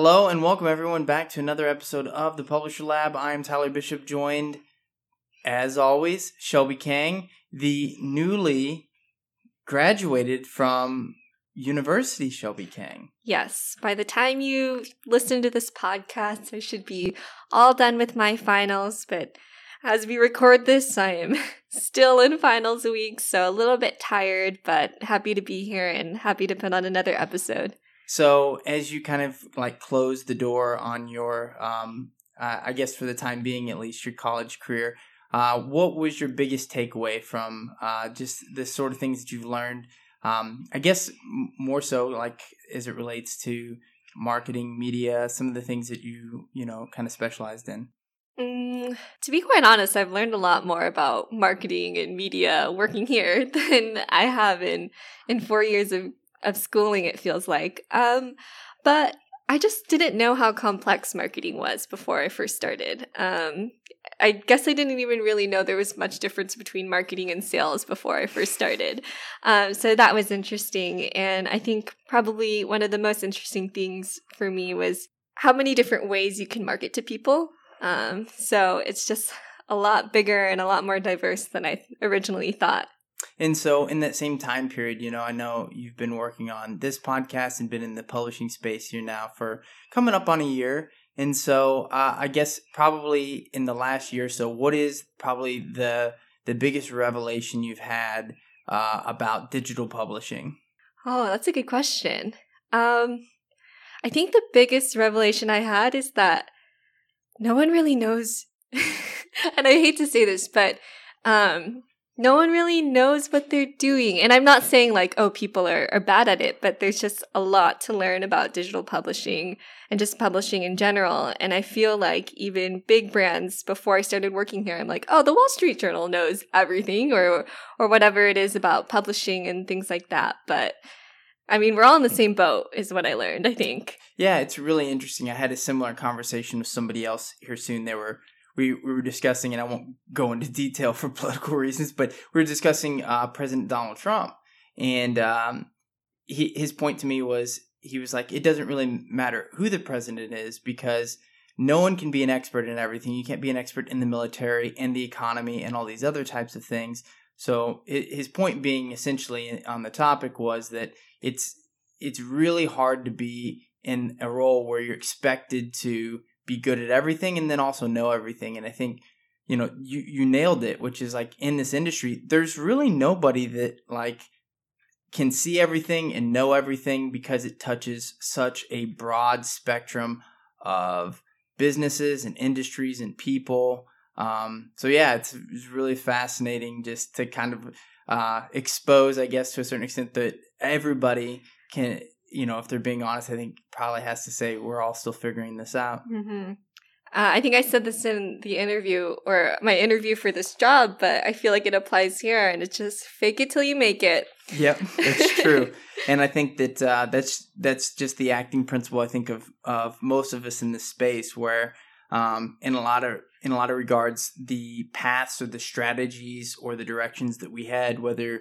Hello and welcome everyone back to another episode of the Publisher Lab. I am Tyler Bishop, joined as always, Shelby Kang, the newly graduated from University Shelby Kang. Yes, by the time you listen to this podcast, I should be all done with my finals, but as we record this, I am still in finals week, so a little bit tired, but happy to be here and happy to put on another episode. So, as you kind of like close the door on your, um, uh, I guess for the time being at least, your college career, uh, what was your biggest takeaway from uh, just the sort of things that you've learned? Um, I guess more so like as it relates to marketing, media, some of the things that you you know kind of specialized in. Mm, to be quite honest, I've learned a lot more about marketing and media working here than I have in in four years of of schooling, it feels like. Um, but I just didn't know how complex marketing was before I first started. Um, I guess I didn't even really know there was much difference between marketing and sales before I first started. Um, so that was interesting. And I think probably one of the most interesting things for me was how many different ways you can market to people. Um, so it's just a lot bigger and a lot more diverse than I originally thought. And so, in that same time period, you know, I know you've been working on this podcast and been in the publishing space here now for coming up on a year. And so, uh, I guess probably in the last year so, what is probably the the biggest revelation you've had uh, about digital publishing? Oh, that's a good question. Um, I think the biggest revelation I had is that no one really knows, and I hate to say this, but um, no one really knows what they're doing. And I'm not saying like, oh, people are, are bad at it, but there's just a lot to learn about digital publishing and just publishing in general. And I feel like even big brands, before I started working here, I'm like, oh, the Wall Street Journal knows everything or, or whatever it is about publishing and things like that. But I mean, we're all in the same boat, is what I learned, I think. Yeah, it's really interesting. I had a similar conversation with somebody else here soon. They were we, we were discussing, and I won't go into detail for political reasons, but we were discussing uh, President Donald Trump, and um, he, his point to me was he was like, it doesn't really matter who the president is because no one can be an expert in everything. You can't be an expert in the military and the economy and all these other types of things. So his point being essentially on the topic was that it's it's really hard to be in a role where you're expected to be good at everything and then also know everything. And I think, you know, you, you nailed it, which is like in this industry, there's really nobody that like can see everything and know everything because it touches such a broad spectrum of businesses and industries and people. Um, so yeah, it's, it's really fascinating just to kind of uh, expose, I guess, to a certain extent that everybody can you know, if they're being honest, I think probably has to say we're all still figuring this out. Mm-hmm. Uh, I think I said this in the interview or my interview for this job, but I feel like it applies here, and it's just fake it till you make it. Yep, that's true, and I think that uh, that's that's just the acting principle. I think of of most of us in this space, where um, in a lot of in a lot of regards, the paths or the strategies or the directions that we had, whether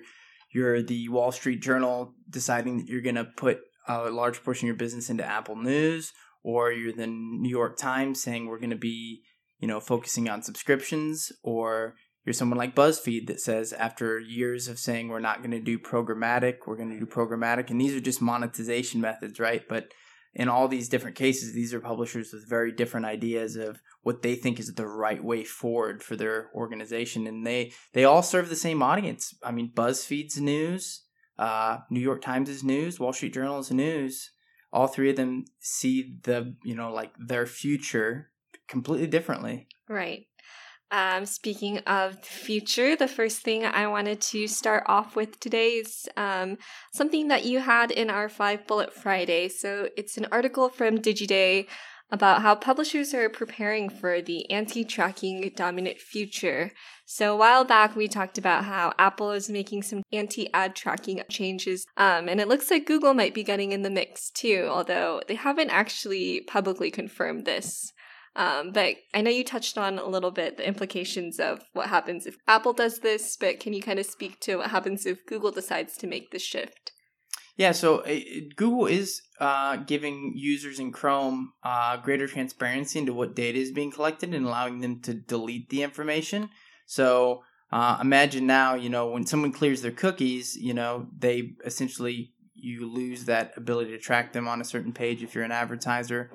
you're the Wall Street Journal deciding that you're going to put a large portion of your business into Apple News, or you're the New York Times saying we're going to be, you know, focusing on subscriptions, or you're someone like BuzzFeed that says after years of saying we're not going to do programmatic, we're going to do programmatic, and these are just monetization methods, right? But in all these different cases, these are publishers with very different ideas of what they think is the right way forward for their organization, and they they all serve the same audience. I mean, BuzzFeed's news, uh, New York Times is news, Wall Street Journal is news. All three of them see the you know like their future completely differently. Right. Um, speaking of the future, the first thing I wanted to start off with today is um, something that you had in our Five Bullet Friday. So it's an article from Digiday about how publishers are preparing for the anti tracking dominant future. So, a while back, we talked about how Apple is making some anti ad tracking changes, um, and it looks like Google might be getting in the mix too, although they haven't actually publicly confirmed this. Um, but I know you touched on a little bit the implications of what happens if Apple does this, but can you kind of speak to what happens if Google decides to make this shift? Yeah, so uh, Google is uh, giving users in Chrome uh, greater transparency into what data is being collected and allowing them to delete the information. So uh, imagine now, you know, when someone clears their cookies, you know, they essentially you lose that ability to track them on a certain page if you're an advertiser.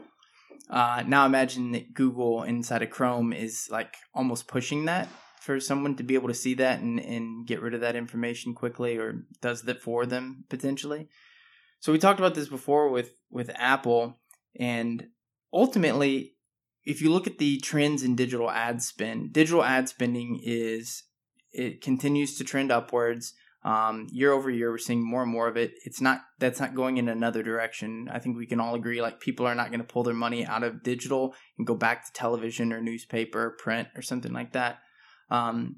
Uh, now imagine that Google inside of Chrome is like almost pushing that for someone to be able to see that and, and get rid of that information quickly or does that for them potentially. So we talked about this before with, with Apple and ultimately if you look at the trends in digital ad spend, digital ad spending is it continues to trend upwards. Um, year over year, we're seeing more and more of it. It's not that's not going in another direction. I think we can all agree like people are not going to pull their money out of digital and go back to television or newspaper, print, or something like that. Um,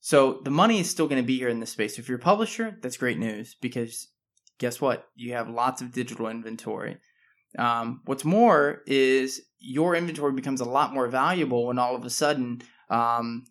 so the money is still going to be here in this space. If you're a publisher, that's great news because guess what? You have lots of digital inventory. Um, what's more is your inventory becomes a lot more valuable when all of a sudden um,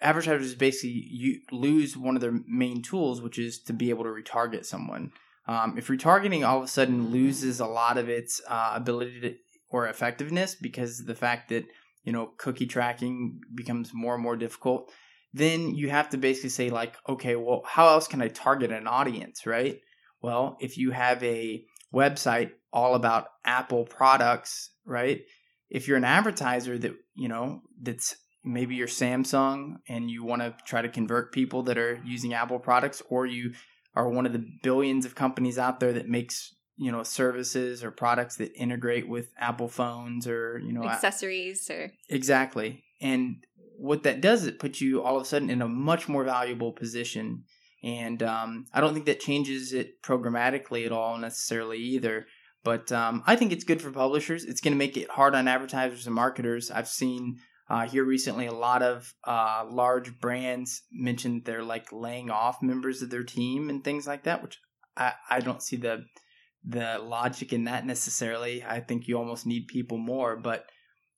advertisers basically lose one of their main tools, which is to be able to retarget someone. Um, if retargeting all of a sudden loses a lot of its uh, ability to, or effectiveness because the fact that you know cookie tracking becomes more and more difficult, then you have to basically say like, okay, well, how else can I target an audience, right? Well, if you have a website all about Apple products, right? If you're an advertiser that you know that's maybe you're Samsung and you want to try to convert people that are using Apple products, or you are one of the billions of companies out there that makes you know services or products that integrate with Apple phones or you know accessories or exactly. And what that does, it puts you all of a sudden in a much more valuable position. And um, I don't think that changes it programmatically at all necessarily either. But um, I think it's good for publishers. It's going to make it hard on advertisers and marketers. I've seen uh, here recently, a lot of uh, large brands mentioned they're like laying off members of their team and things like that, which I, I don't see the the logic in that necessarily. I think you almost need people more, but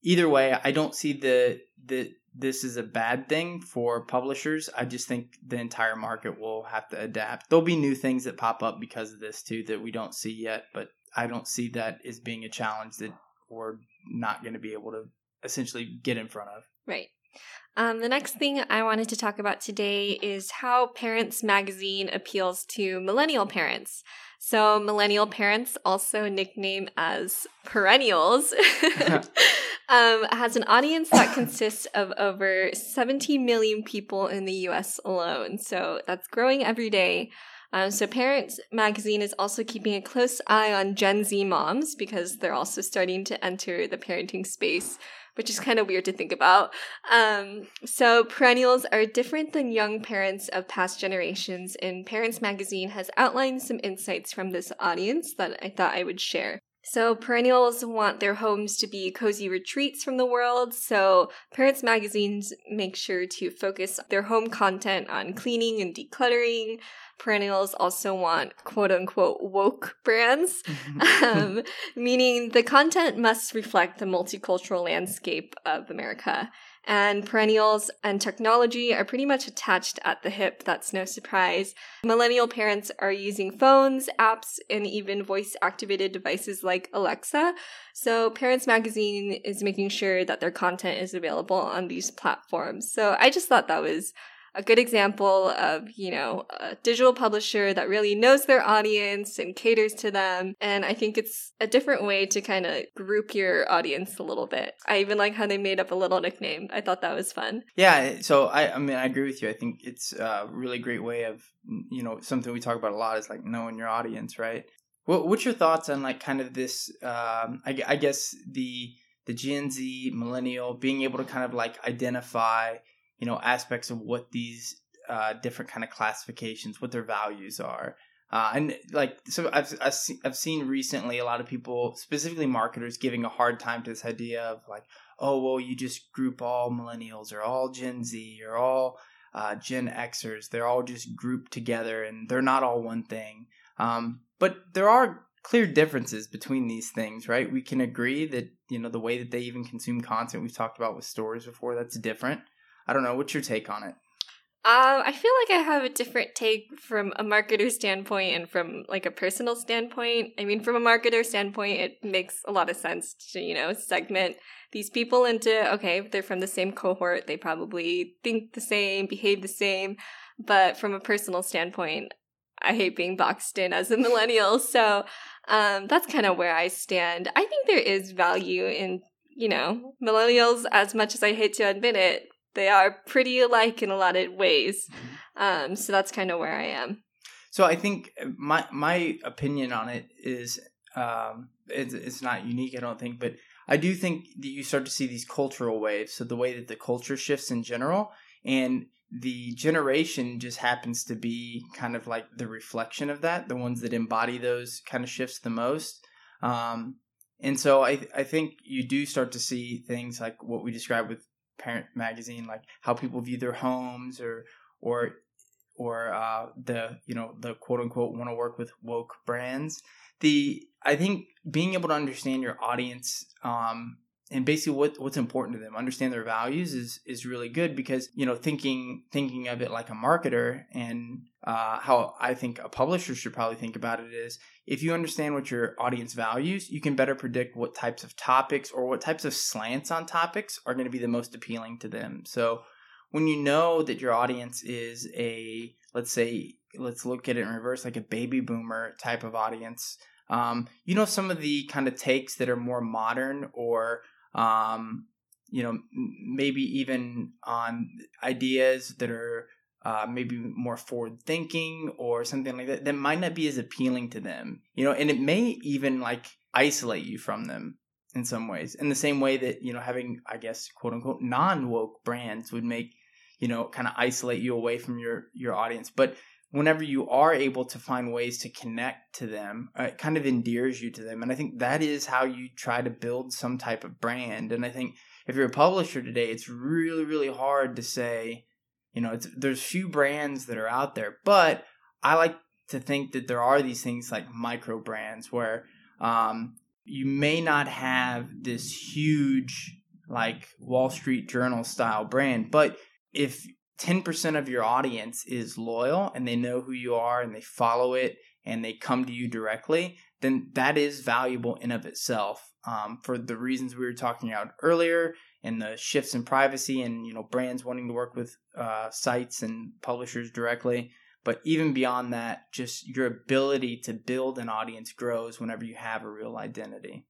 either way, I don't see the the this is a bad thing for publishers. I just think the entire market will have to adapt. There'll be new things that pop up because of this too that we don't see yet, but I don't see that as being a challenge that we're not going to be able to essentially get in front of. Right. Um, the next thing I wanted to talk about today is how Parents Magazine appeals to millennial parents. So, millennial parents, also nicknamed as parennials, um, has an audience that consists of over 70 million people in the US alone. So, that's growing every day. Um, so, Parents Magazine is also keeping a close eye on Gen Z moms because they're also starting to enter the parenting space which is kind of weird to think about. Um, so, parennials are different than young parents of past generations, and Parents Magazine has outlined some insights from this audience that I thought I would share. So, parennials want their homes to be cozy retreats from the world. So, Parents Magazines make sure to focus their home content on cleaning and decluttering, parennials also want quote unquote woke brands, um, meaning the content must reflect the multicultural landscape of America. And parennials and technology are pretty much attached at the hip. That's no surprise. Millennial parents are using phones, apps, and even voice activated devices like Alexa. So, Parents Magazine is making sure that their content is available on these platforms. So, I just thought that was a good example of, you know, a digital publisher that really knows their audience and caters to them. And I think it's a different way to kind of group your audience a little bit. I even like how they made up a little nickname. I thought that was fun. Yeah. So I, I mean, I agree with you. I think it's a really great way of, you know, something we talk about a lot is like knowing your audience, right? What, what's your thoughts on like kind of this, um, I, I guess the, the Gen Z millennial being able to kind of like identify you know aspects of what these uh, different kind of classifications, what their values are. Uh, and like so I've, I've, see, I've seen recently a lot of people specifically marketers giving a hard time to this idea of like oh well you just group all millennials or all gen z or all uh, gen xers. They're all just grouped together and they're not all one thing. Um, but there are clear differences between these things right? We can agree that you know the way that they even consume content we've talked about with stories before that's different I don't know. What's your take on it? Um, I feel like I have a different take from a marketer standpoint and from like a personal standpoint. I mean, from a marketer standpoint, it makes a lot of sense to, you know, segment these people into, okay, they're from the same cohort. They probably think the same, behave the same. But from a personal standpoint, I hate being boxed in as a millennial. So, um, that's kind of where I stand. I think there is value in, you know, millennials, as much as I hate to admit it, they are pretty alike in a lot of ways. Um, so that's kind of where I am. So I think my my opinion on it is um, it's, it's not unique, I don't think, but I do think that you start to see these cultural waves. So the way that the culture shifts in general, and the generation just happens to be kind of like the reflection of that, the ones that embody those kind of shifts the most. Um, and so I I think you do start to see things like what we described with Parent Magazine, like how people view their homes or or or uh, the you know the quote unquote want to work with woke brands. The I think being able to understand your audience um, and basically what what's important to them understand their values is is really good because you know thinking thinking of it like a marketer and uh, how i think a publisher should probably think about it is if you understand what your audience values you can better predict what types of topics or what types of slants on topics are going to be the most appealing to them. So when you know that your audience is a let's say let's look at it in reverse like a baby boomer type of audience um, you know some of the kind of takes that are more modern or um, you know, maybe even on ideas that are uh, maybe more forward thinking or something like that that might not be as appealing to them, you know, and it may even like isolate you from them in some ways. In the same way that, you know, having, I guess, quote unquote, non woke brands would make, you know, kind of isolate you away from your, your audience. But whenever you are able to find ways to connect to them, uh, it kind of endears you to them. And I think that is how you try to build some type of brand. And I think if you're a publisher today, it's really, really hard to say, you know, there's few brands that are out there. But I like to think that there are these things like micro brands where um, you may not have this huge, like Wall Street Journal style brand, but if 10% of your audience is loyal and they know who you are and they follow it and they come to you directly, then that is valuable in of itself um, for the reasons we were talking about earlier and the shifts in privacy and you know brands wanting to work with uh, sites and publishers directly. But even beyond that, just your ability to build an audience grows whenever you have a real identity.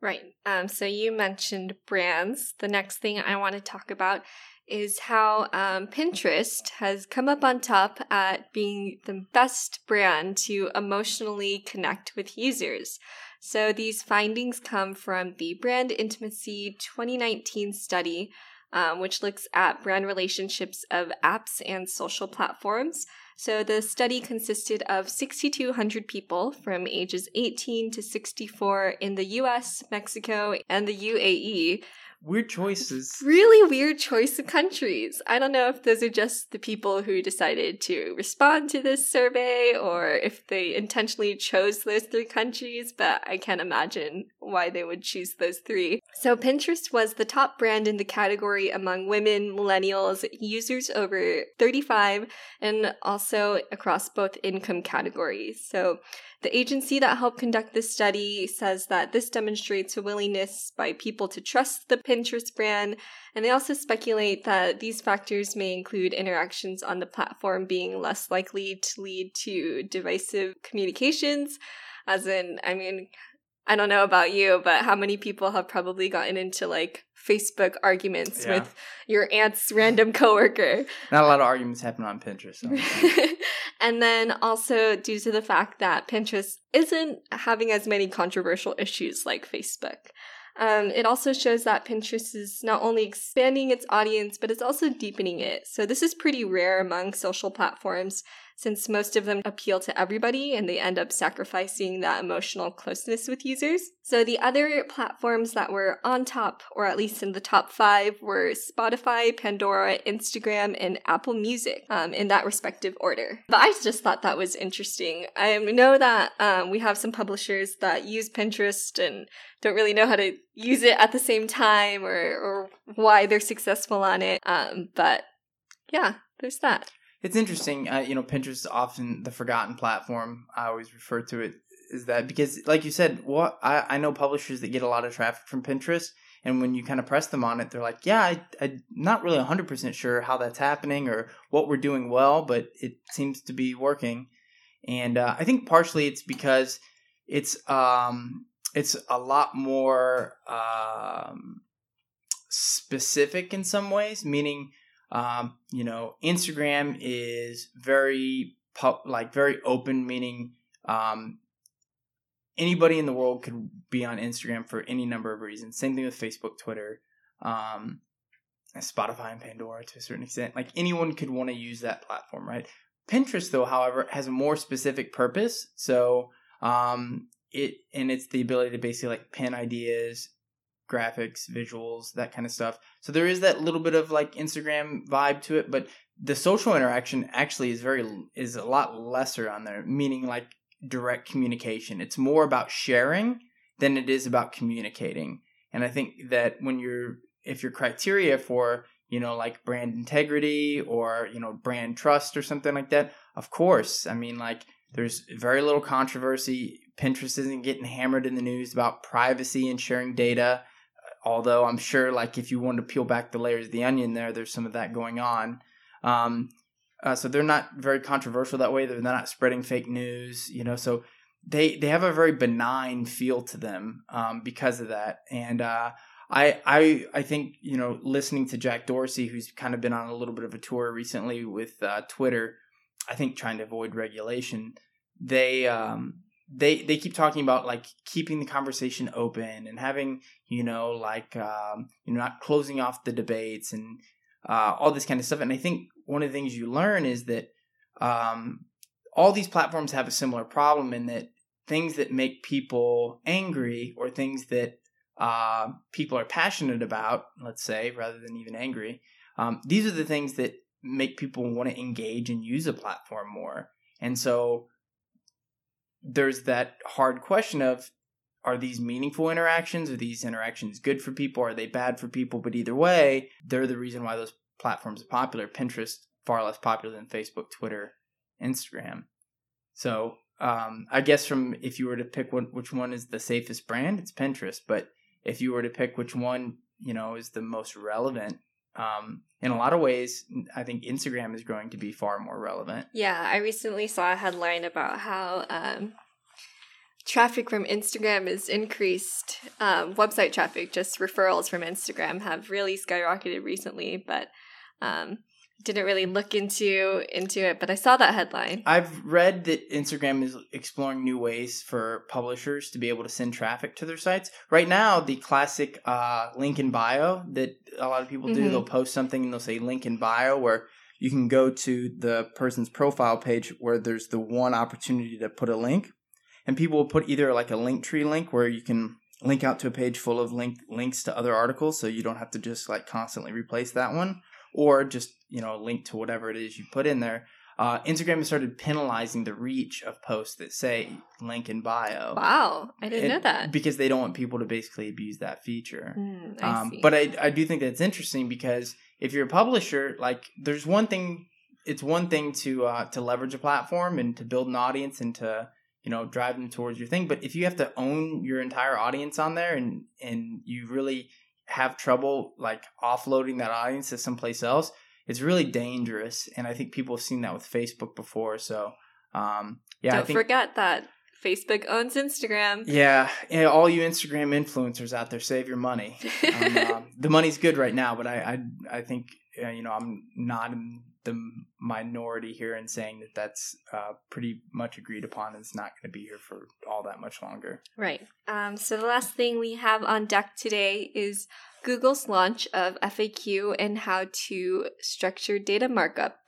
Right. Um, so you mentioned brands. The next thing I want to talk about is how um, Pinterest has come up on top at being the best brand to emotionally connect with users. So these findings come from the Brand Intimacy 2019 study, um, which looks at brand relationships of apps and social platforms. So the study consisted of 6,200 people from ages 18 to 64 in the US, Mexico, and the UAE Weird choices. Really weird choice of countries. I don't know if those are just the people who decided to respond to this survey or if they intentionally chose those three countries, but I can't imagine why they would choose those three. So Pinterest was the top brand in the category among women, millennials, users over 35, and also across both income categories. So the agency that helped conduct this study says that this demonstrates a willingness by people to trust the Pinterest brand, and they also speculate that these factors may include interactions on the platform being less likely to lead to divisive communications. As in, I mean, I don't know about you, but how many people have probably gotten into like Facebook arguments yeah. with your aunt's random coworker? Not a lot of arguments happen on Pinterest. So and then also due to the fact that Pinterest isn't having as many controversial issues like Facebook. Um, it also shows that Pinterest is not only expanding its audience, but it's also deepening it. So, this is pretty rare among social platforms since most of them appeal to everybody and they end up sacrificing that emotional closeness with users. So the other platforms that were on top, or at least in the top five, were Spotify, Pandora, Instagram, and Apple Music um, in that respective order. But I just thought that was interesting. I know that um, we have some publishers that use Pinterest and don't really know how to use it at the same time or, or why they're successful on it. Um, but yeah, there's that. It's interesting. Uh, you know, Pinterest is often the forgotten platform. I always refer to it is that because, like you said, what I, I know publishers that get a lot of traffic from Pinterest, and when you kind of press them on it, they're like, "Yeah, I, I'm not really 100 percent sure how that's happening or what we're doing well, but it seems to be working." And uh, I think partially it's because it's um it's a lot more um specific in some ways, meaning um, you know, Instagram is very like very open, meaning um, anybody in the world could be on Instagram for any number of reasons. Same thing with Facebook, Twitter, um, Spotify, and Pandora to a certain extent. Like anyone could want to use that platform, right? Pinterest, though, however, has a more specific purpose. So um, it and it's the ability to basically like pin ideas, graphics, visuals, that kind of stuff. So there is that little bit of like Instagram vibe to it, but the social interaction actually is very is a lot lesser on there, meaning like direct communication. It's more about sharing than it is about communicating. And I think that when you're if your criteria for, you know, like brand integrity or, you know, brand trust or something like that, of course. I mean like there's very little controversy. Pinterest isn't getting hammered in the news about privacy and sharing data although I'm sure like if you want to peel back the layers of the onion there, there's some of that going on. Um, uh, so they're not very controversial that way. They're not spreading fake news, you know. So they they have a very benign feel to them um, because of that. And uh, I I I think you know listening to Jack Dorsey, who's kind of been on a little bit of a tour recently with uh, Twitter, I think trying to avoid regulation. They um, they they keep talking about like keeping the conversation open and having you know like um, you know not closing off the debates and uh, all this kind of stuff. And I think one of the things you learn is that um, all these platforms have a similar problem in that things that make people angry or things that uh, people are passionate about, let's say, rather than even angry, um, these are the things that make people want to engage and use a platform more. And so there's that hard question of are these meaningful interactions? Are these interactions good for people? Are they bad for people? But either way, they're the reason why those platforms are popular. Pinterest far less popular than Facebook, Twitter, Instagram. So um, I guess from if you were to pick one, which one is the safest brand, it's Pinterest. But if you were to pick which one you know is the most relevant, um, in a lot of ways, I think Instagram is going to be far more relevant. Yeah, I recently saw a headline about how um, traffic from Instagram is increased. Um, website traffic, just referrals from Instagram, have really skyrocketed recently. But um, didn't really look into into it, but I saw that headline. I've read that Instagram is exploring new ways for publishers to be able to send traffic to their sites. Right now, the classic uh, link in bio that a lot of people do, mm-hmm. they'll post something and they'll say link in bio where you can go to the person's profile page where there's the one opportunity to put a link. And people will put either like a Linktree link where you can link out to a page full of link links to other articles so you don't have to just like constantly replace that one or just you know link to whatever it is you put in there. Uh, Instagram has started penalizing the reach of posts that say link in bio. Wow, I didn't know that because they don't want people to basically abuse that feature. Mm, I um, but I I do think that's interesting because if you're a publisher, like there's one thing, it's one thing to uh, to leverage a platform and to build an audience and to you know drive them towards your thing. But if you have to own your entire audience on there and and you really have trouble like offloading that audience to someplace else, it's really dangerous. And I think people have seen that with Facebook before. So, um, yeah. Don't think, forget that Facebook owns Instagram. Yeah, all you Instagram influencers out there, save your money. Um, um, the money's good right now, but I, I, I think uh, you know I'm not in the minority here in saying that that's uh, pretty much agreed upon and it's not going to be here for all that much longer. Right. Um, so the last thing we have on deck today is Google's launch of FAQ and how to structure data markup.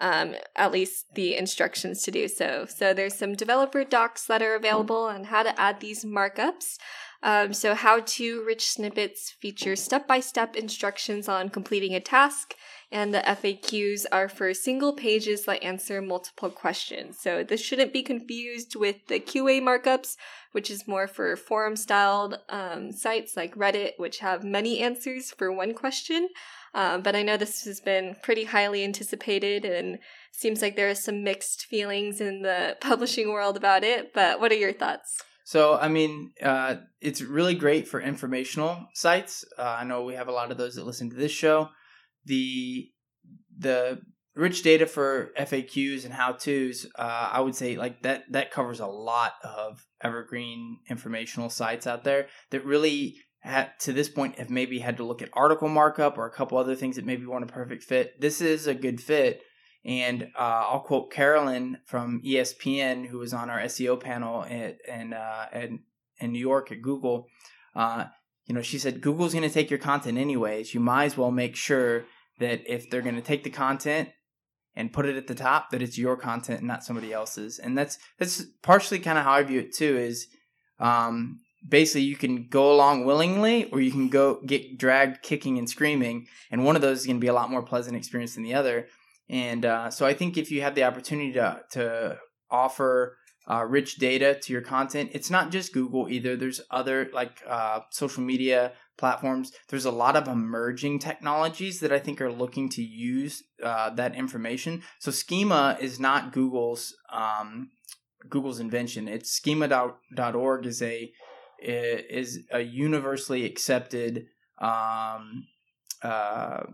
Um, at least the instructions to do so. So there's some developer docs that are available on how to add these markups. Um, so how to rich snippets feature step-by-step instructions on completing a task and the FAQs are for single pages that answer multiple questions. So this shouldn't be confused with the QA markups, which is more for forum styled um, sites like Reddit, which have many answers for one question. Um, but I know this has been pretty highly anticipated and seems like there are some mixed feelings in the publishing world about it. But what are your thoughts? So, I mean, uh, it's really great for informational sites. Uh, I know we have a lot of those that listen to this show. The the rich data for FAQs and how tos, uh, I would say like that that covers a lot of evergreen informational sites out there that really had, to this point have maybe had to look at article markup or a couple other things that maybe weren't a perfect fit. This is a good fit. And uh, I'll quote Carolyn from ESPN, who was on our SEO panel at, and, uh, in New York at Google. Uh, you know, she said, Google's going to take your content anyways. You might as well make sure that if they're going to take the content and put it at the top that it's your content and not somebody else's. And that's that's partially kind of how i view it too is um, basically you can go along willingly or you can go get dragged kicking and screaming and one of those is going to be a lot more pleasant experience than the other. And uh, so i think if you have the opportunity to, to offer uh, rich data to your content it's not just google either there's other like uh, social media platforms. There's a lot of emerging technologies that I think are looking to use uh, that information. So Schema is not Google's um, Google's invention. It's schema.org is a is a universally accepted um, uh,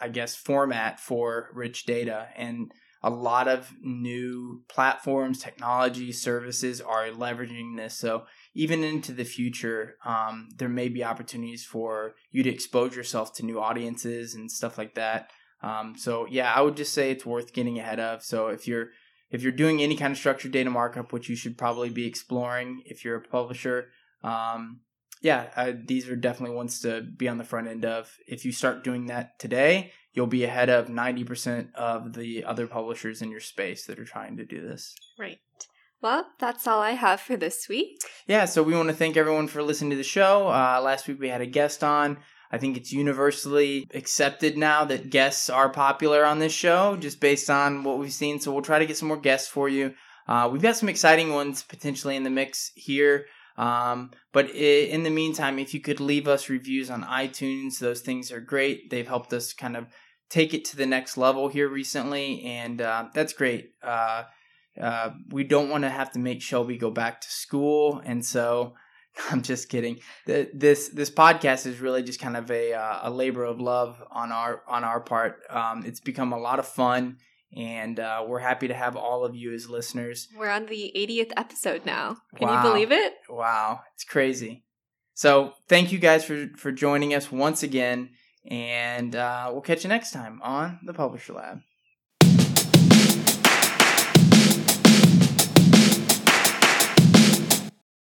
I guess format for rich data and a lot of new platforms, technologies, services are leveraging this. So even into the future, um, there may be opportunities for you to expose yourself to new audiences and stuff like that. Um, so yeah, I would just say it's worth getting ahead of. So if you're if you're doing any kind of structured data markup, which you should probably be exploring if you're a publisher, um, yeah, uh, these are definitely ones to be on the front end of. If you start doing that today, you'll be ahead of 90% of the other publishers in your space that are trying to do this. Right. Well, that's all I have for this week. Yeah, so we want to thank everyone for listening to the show. Uh, last week we had a guest on. I think it's universally accepted now that guests are popular on this show, just based on what we've seen. So we'll try to get some more guests for you. Uh, we've got some exciting ones potentially in the mix here. Um, but in the meantime, if you could leave us reviews on iTunes, those things are great. They've helped us kind of take it to the next level here recently, and uh, that's great. Uh, uh, we don't want to have to make Shelby go back to school, and so I'm just kidding. The, this this podcast is really just kind of a uh, a labor of love on our on our part. Um, it's become a lot of fun, and uh, we're happy to have all of you as listeners. We're on the 80th episode now. Can wow. you believe it? Wow, it's crazy. So thank you guys for for joining us once again, and uh, we'll catch you next time on the Publisher Lab.